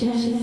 Hello.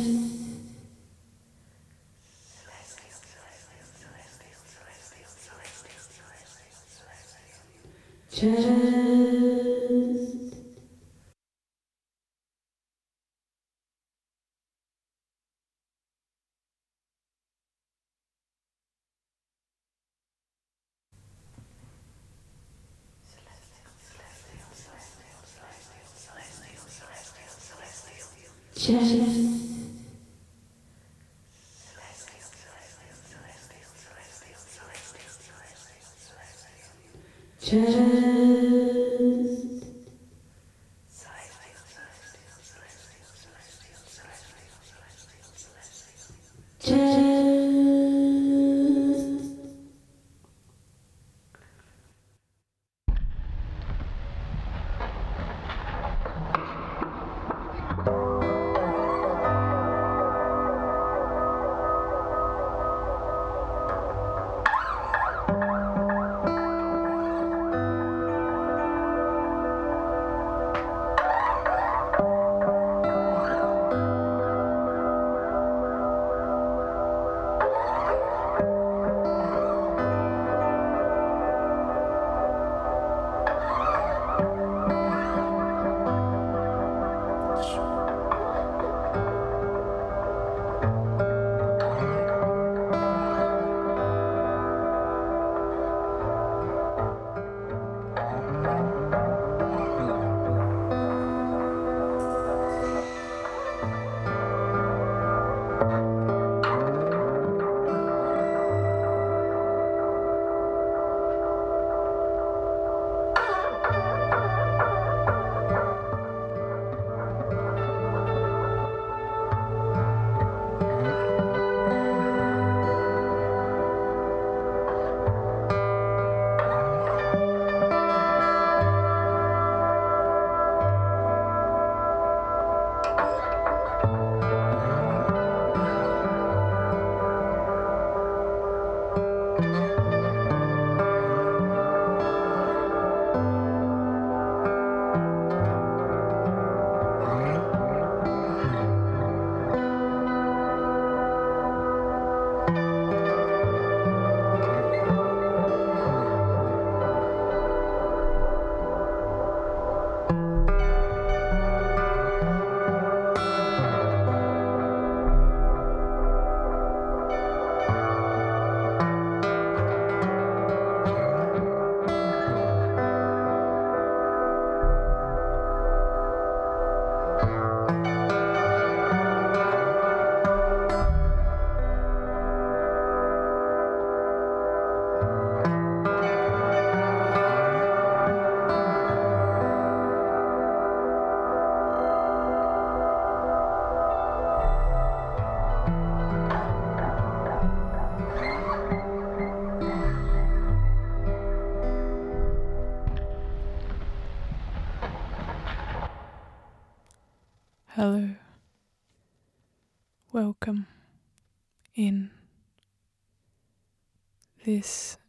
This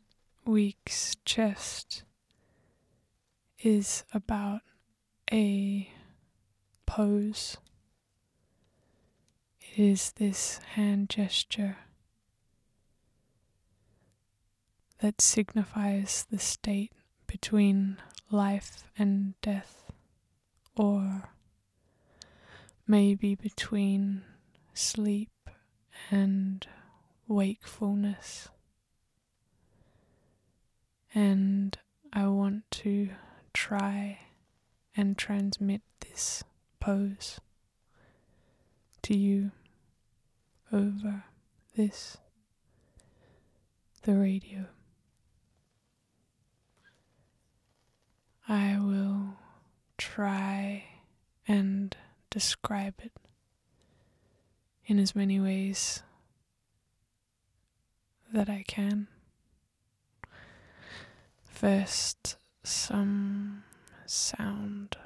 week's chest is about a pose. It is this hand gesture that signifies the state between life and death or maybe between sleep and wakefulness. And I want to try and transmit this pose to you over this, the radio. I will try and describe it in as many ways that I can. First, some sound.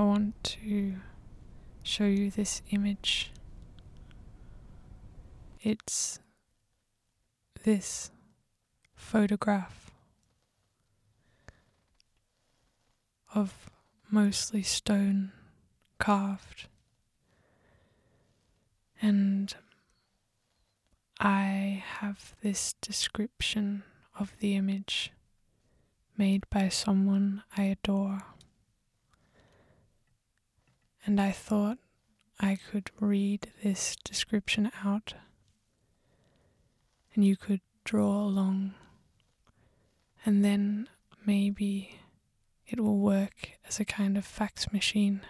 I want to show you this image. It's this photograph of mostly stone carved. And I have this description of the image made by someone I adore. And I thought I could read this description out and you could draw along, and then maybe it will work as a kind of fax machine.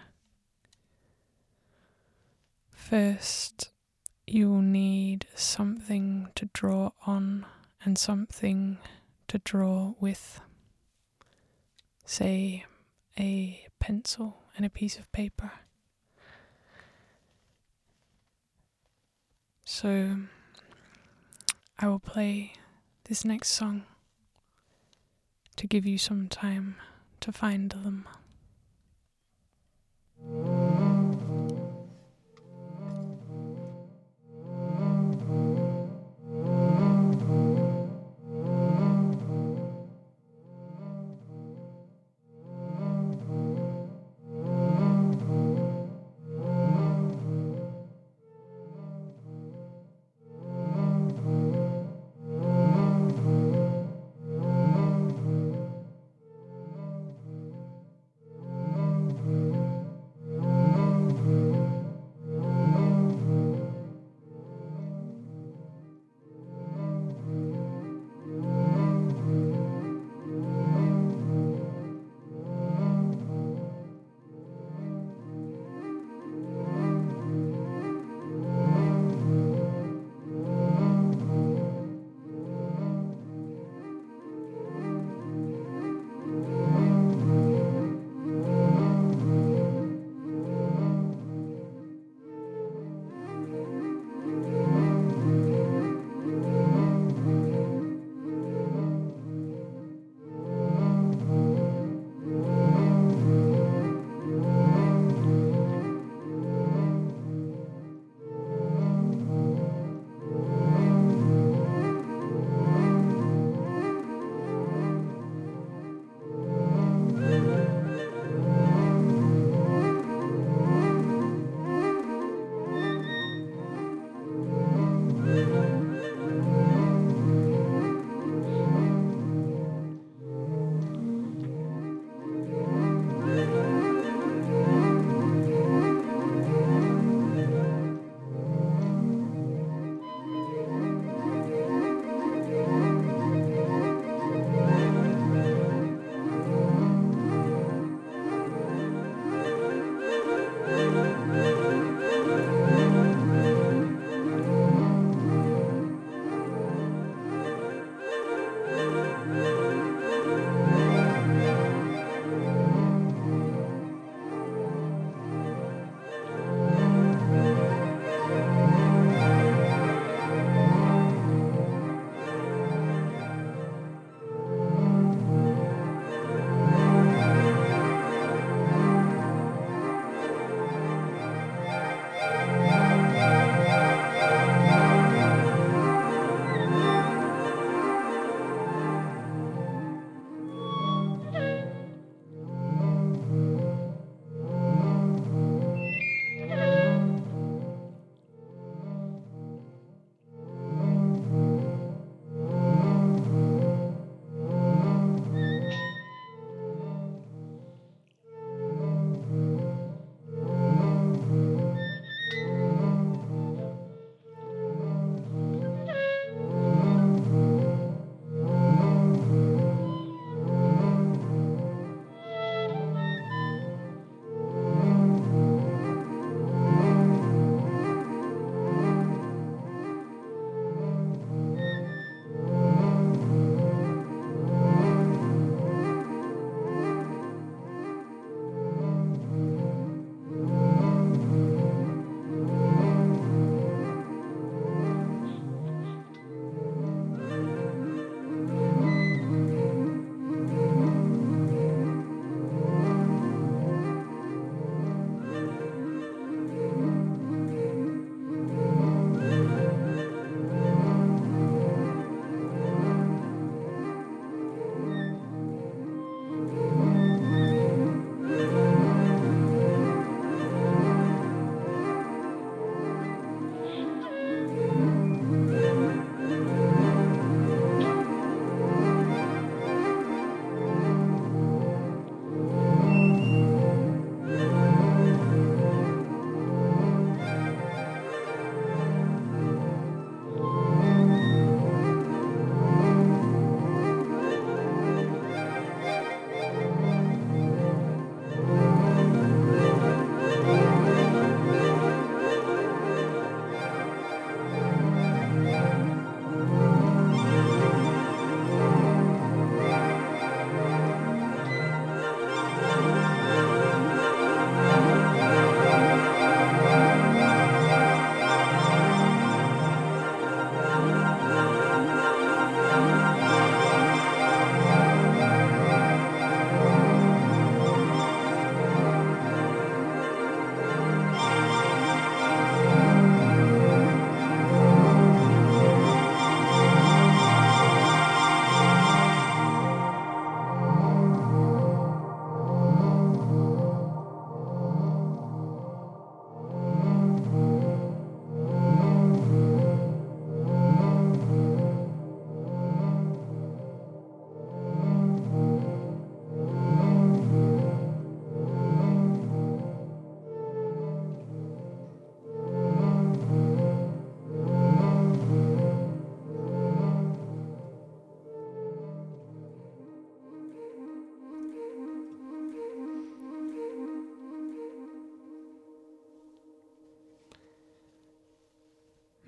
First, you will need something to draw on and something to draw with, say, a pencil and a piece of paper. So, I will play this next song to give you some time to find them.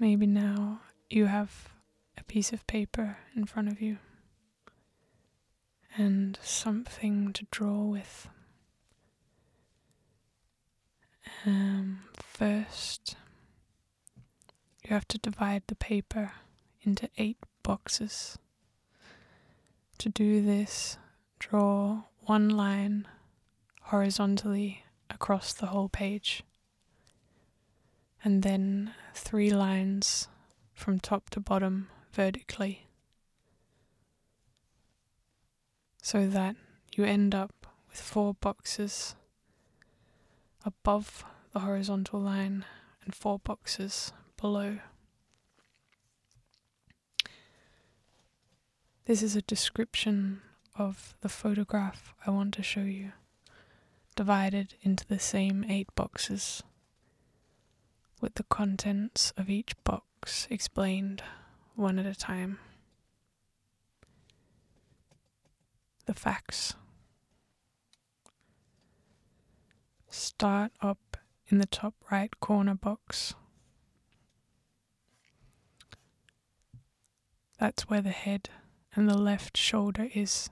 Maybe now you have a piece of paper in front of you and something to draw with. Um, first, you have to divide the paper into eight boxes. To do this, draw one line horizontally across the whole page, and then three lines from top to bottom vertically, so that you end up with four boxes above the horizontal line and four boxes below. This is a description of the photograph I want to show you, divided into the same eight boxes, with the contents of each box explained one at a time. The facts. Start up in the top right corner box. That's where the head and the left shoulder is.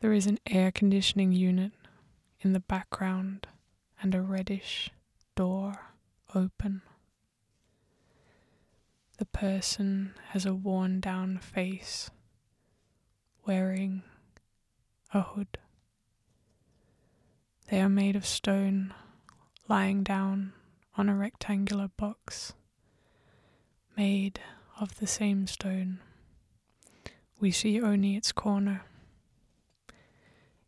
There is an air conditioning unit in the background and a reddish door open. The person has a worn down face, wearing a hood. They are made of stone, lying down on a rectangular box made of the same stone. We see only its corner.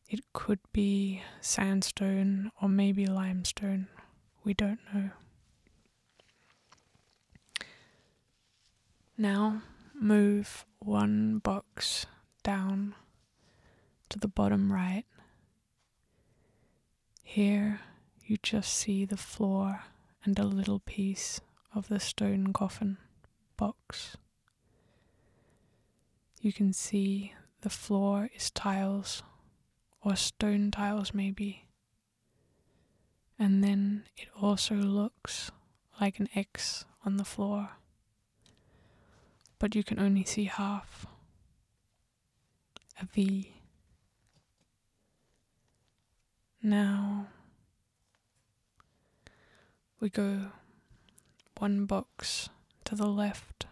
It could be sandstone or maybe limestone. We don't know. Now move one box down to the bottom right. Here you just see the floor and a little piece of the stone coffin box. You can see the floor is tiles or stone tiles, maybe. And then it also looks like an X on the floor, but you can only see half a V. Now we go one box to the left,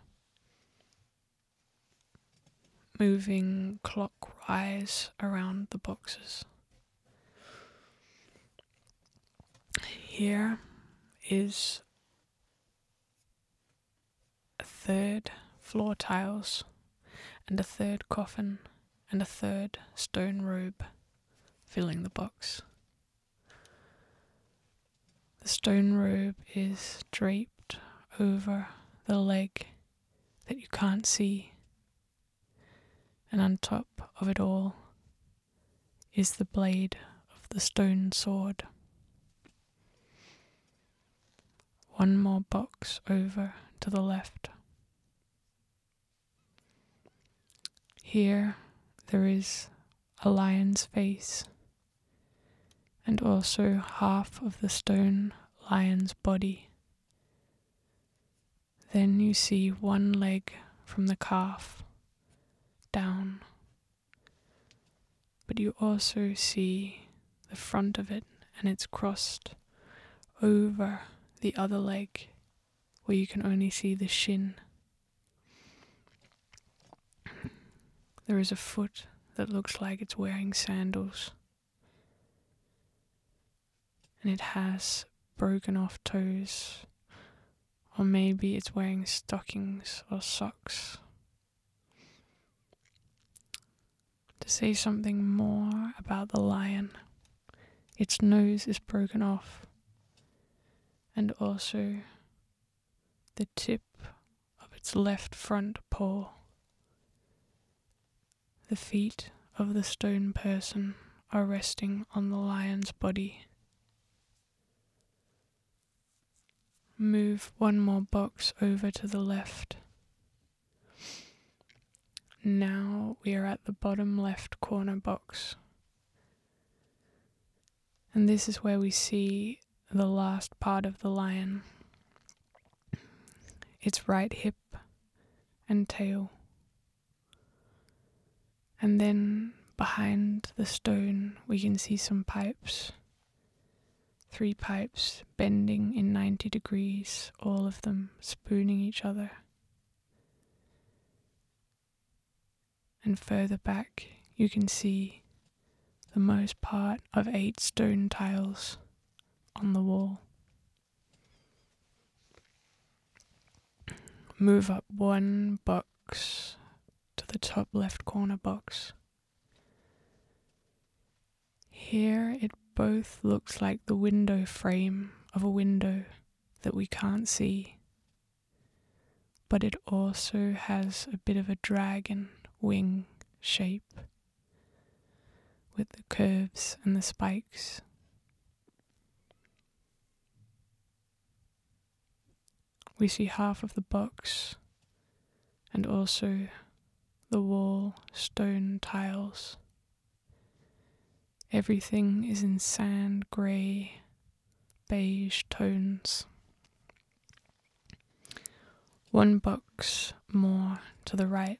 moving clockwise around the boxes. Here is a third floor tiles and a third coffin and a third stone robe filling the box. The stone robe is draped over the leg that you can't see, and on top of it all is the blade of the stone sword. One more box over to the left. Here there is a lion's face and also half of the stone lion's body. Then you see one leg from the calf down, but you also see the front of it and it's crossed over the other leg where you can only see the shin. There is a foot that looks like it's wearing sandals and it has broken off toes, or maybe it's wearing stockings or socks. To say something more about the lion, its nose is broken off, and also the tip of its left front paw. The feet of the stone person are resting on the lion's body. move one more box over to the left. Now we are at the bottom left corner box. And this is where we see the last part of the lion. its right hip and tail. And then behind the stone, we can see some pipes. Three pipes bending in 90 degrees, all of them spooning each other. And further back, you can see the most part of eight stone tiles on the wall. Move up one box the top left corner box. Here it both looks like the window frame of a window that we can't see, but it also has a bit of a dragon wing shape with the curves and the spikes. We see half of the box and also the wall stone tiles. Everything is in sand grey, beige tones. One box more to the right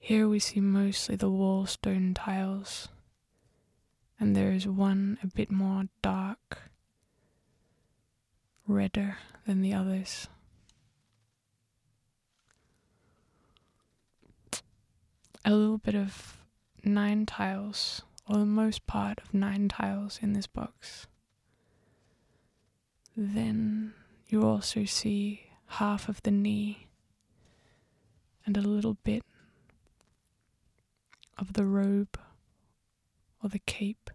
here we see mostly the wall stone tiles, and there is one a bit more dark, redder than the others. A little bit of nine tiles, or the most part of nine tiles in this box. Then you also see half of the knee and a little bit of the robe or the cape.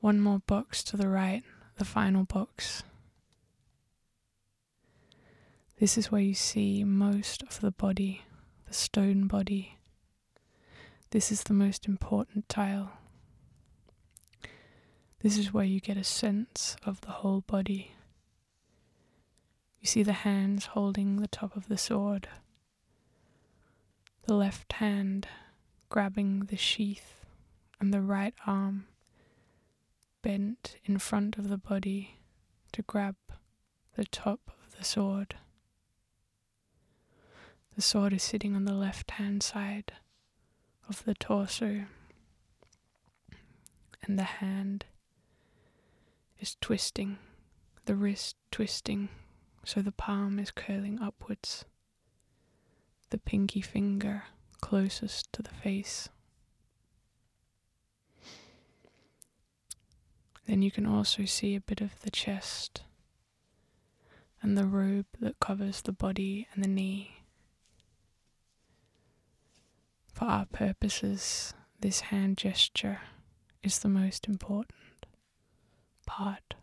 One more box to the right, the final box. This is where you see most of the body, the stone body. This is the most important tile. This is where you get a sense of the whole body. You see the hands holding the top of the sword the left hand grabbing the sheath and the right arm bent in front of the body to grab the top of the sword. The sword is sitting on the left hand side of the torso, and the hand is twisting, the wrist twisting, so the palm is curling upwards the pinky finger closest to the face. Then you can also see a bit of the chest and the robe that covers the body and the knee. For our purposes, this hand gesture is the most important part.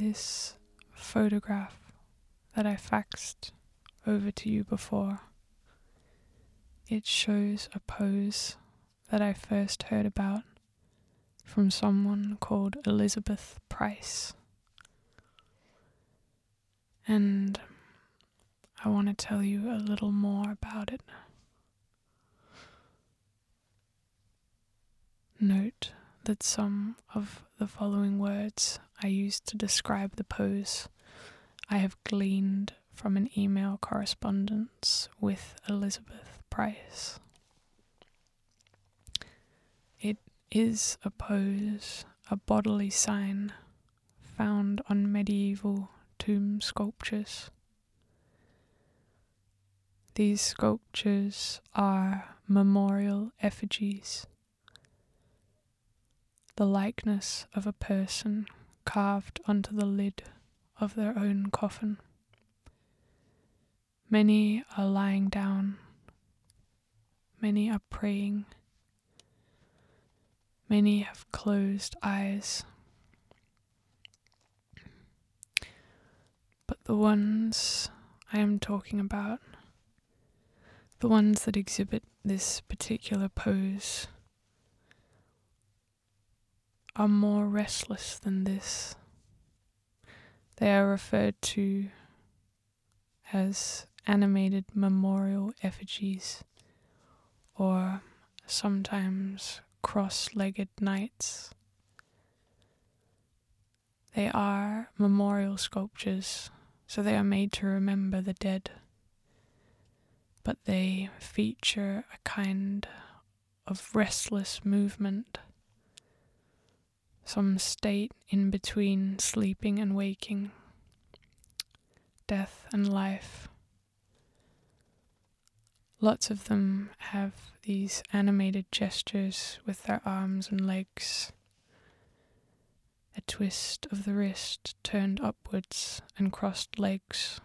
This photograph that I faxed over to you before. It shows a pose that I first heard about from someone called Elizabeth Price. And I want to tell you a little more about it. Note that some of the following words I used to describe the pose I have gleaned from an email correspondence with Elizabeth Price. It is a pose, a bodily sign found on medieval tomb sculptures. These sculptures are memorial effigies the likeness of a person carved onto the lid of their own coffin. Many are lying down, many are praying, many have closed eyes. But the ones I am talking about, the ones that exhibit this particular pose, are more restless than this. They are referred to as animated memorial effigies or sometimes cross legged knights. They are memorial sculptures, so they are made to remember the dead, but they feature a kind of restless movement some state in between sleeping and waking, death and life. Lots of them have these animated gestures with their arms and legs. A twist of the wrist turned upwards and crossed legs.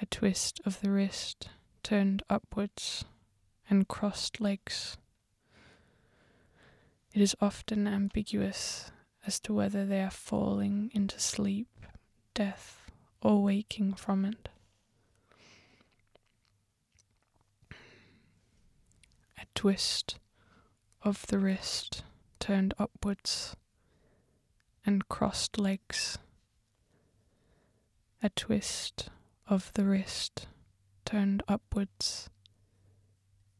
A twist of the wrist turned upwards and crossed legs. It is often ambiguous as to whether they are falling into sleep, death, or waking from it. A twist of the wrist turned upwards and crossed legs. A twist of the wrist turned upwards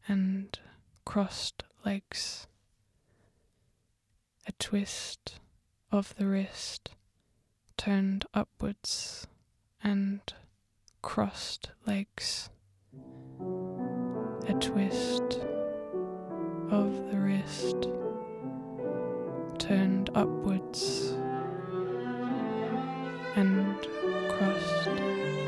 and crossed legs twist of the wrist turned upwards and crossed legs, a twist of the wrist turned upwards and crossed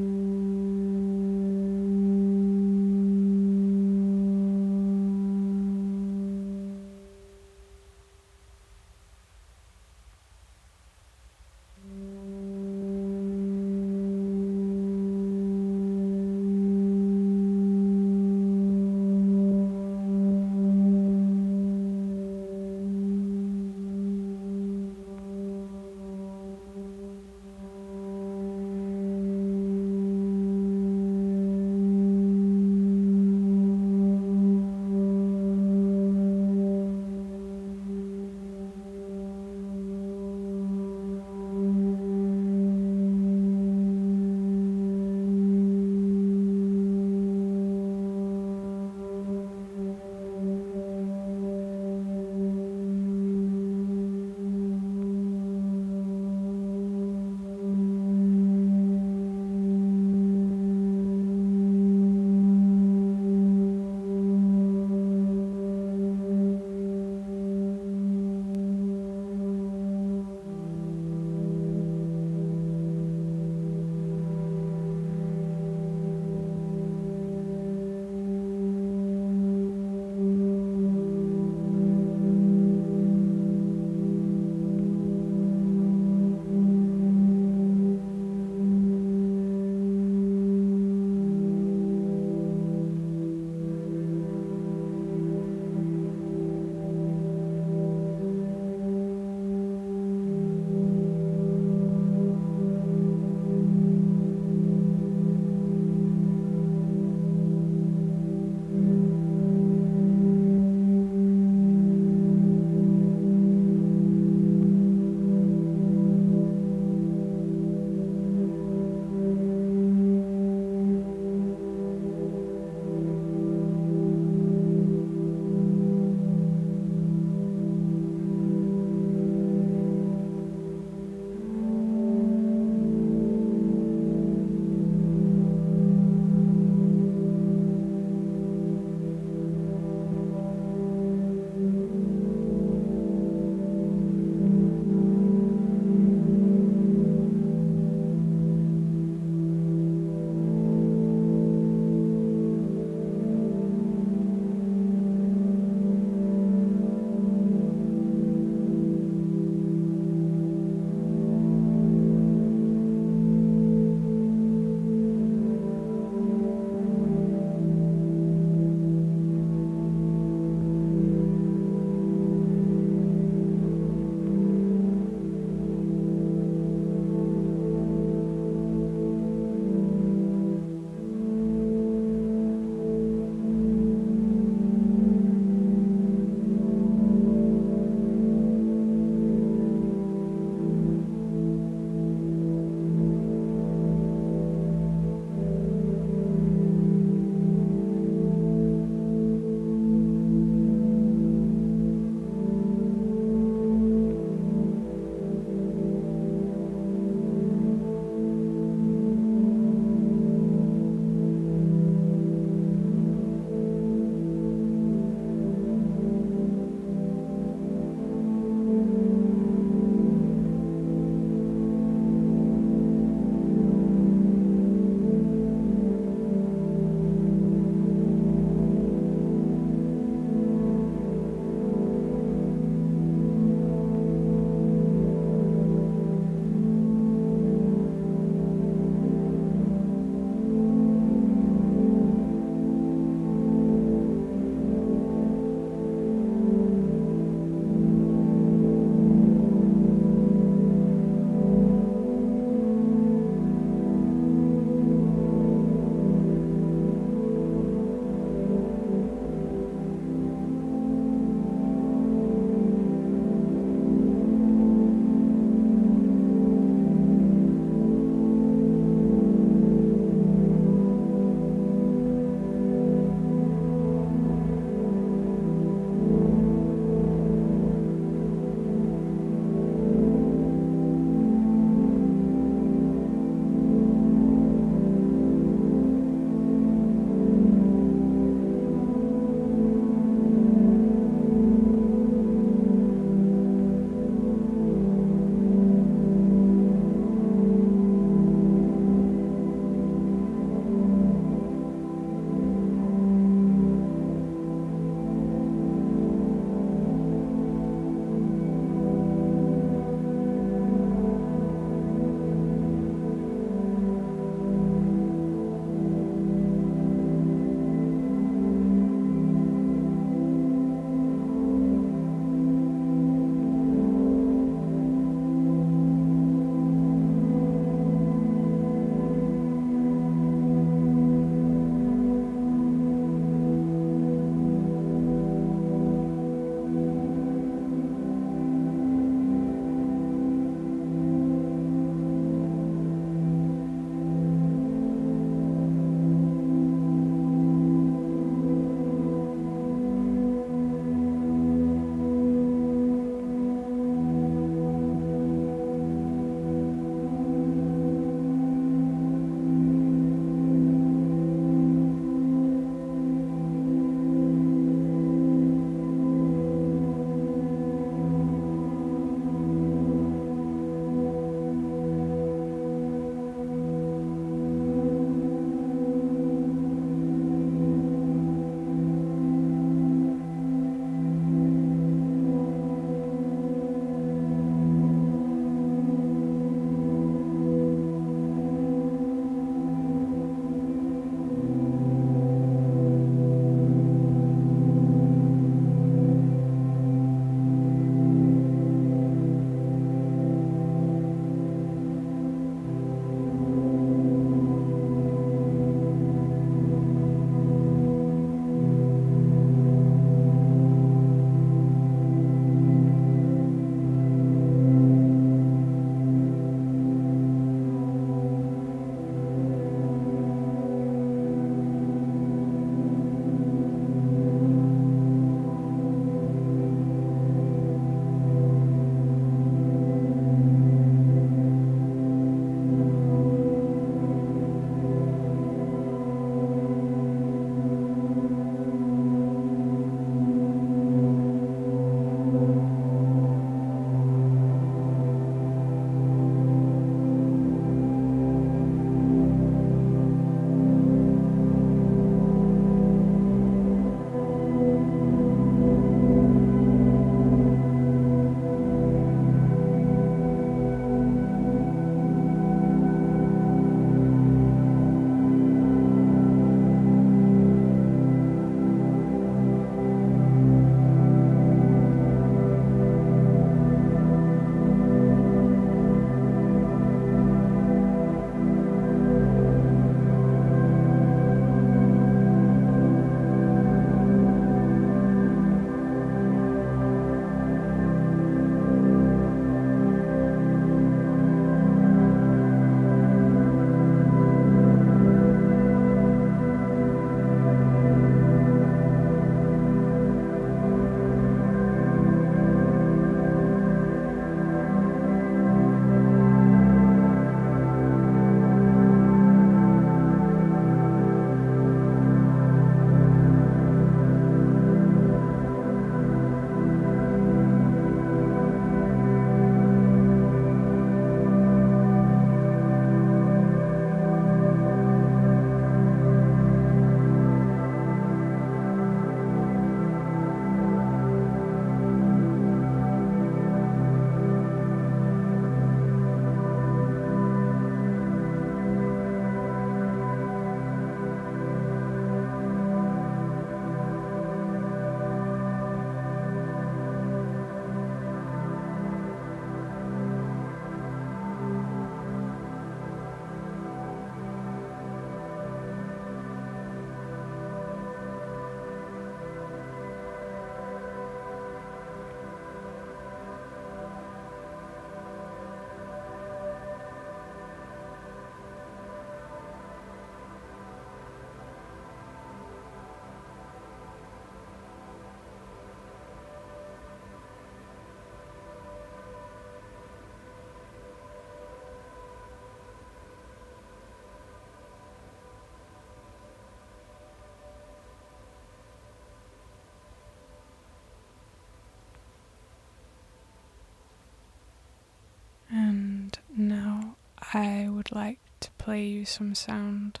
I would like to play you some sound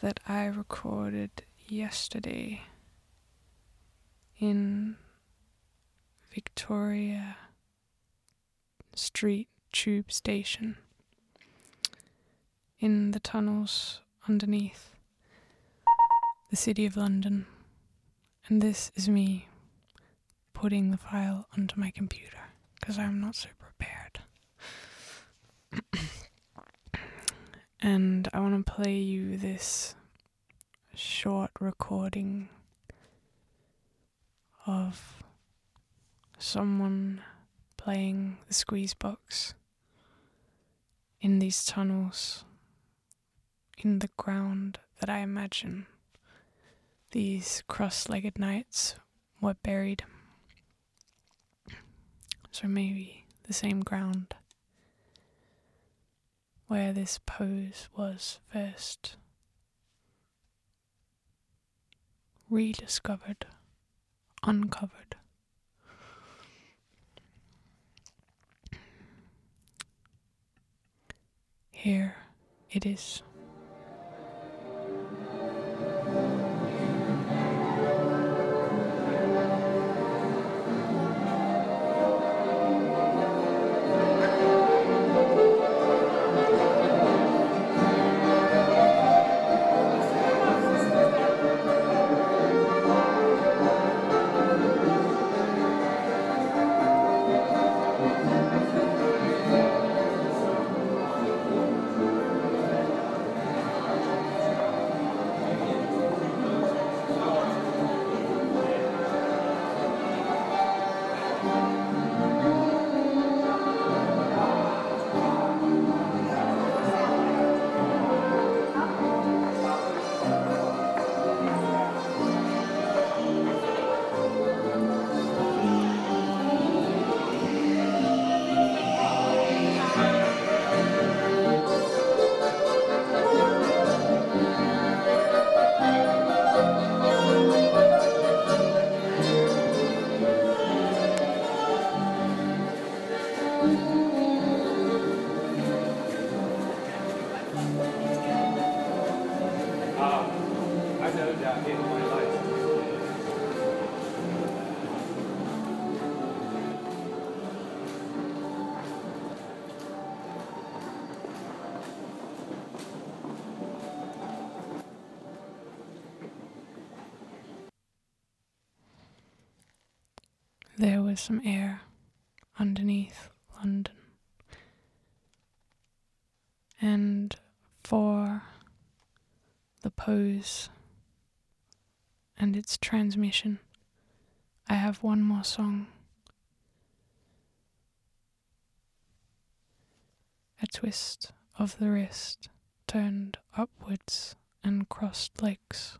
that I recorded yesterday in Victoria Street Tube Station in the tunnels underneath the City of London. And this is me putting the file onto my computer because I'm not so and I want to play you this short recording of someone playing the squeeze box in these tunnels in the ground that I imagine these cross legged knights were buried. So maybe the same ground where this pose was first rediscovered, uncovered. Here it is. Was some air underneath London. And for the pose and its transmission, I have one more song. A twist of the wrist turned upwards and crossed legs.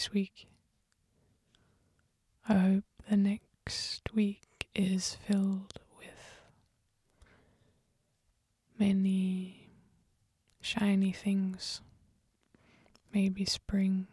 this week. I hope the next week is filled with many shiny things. Maybe spring.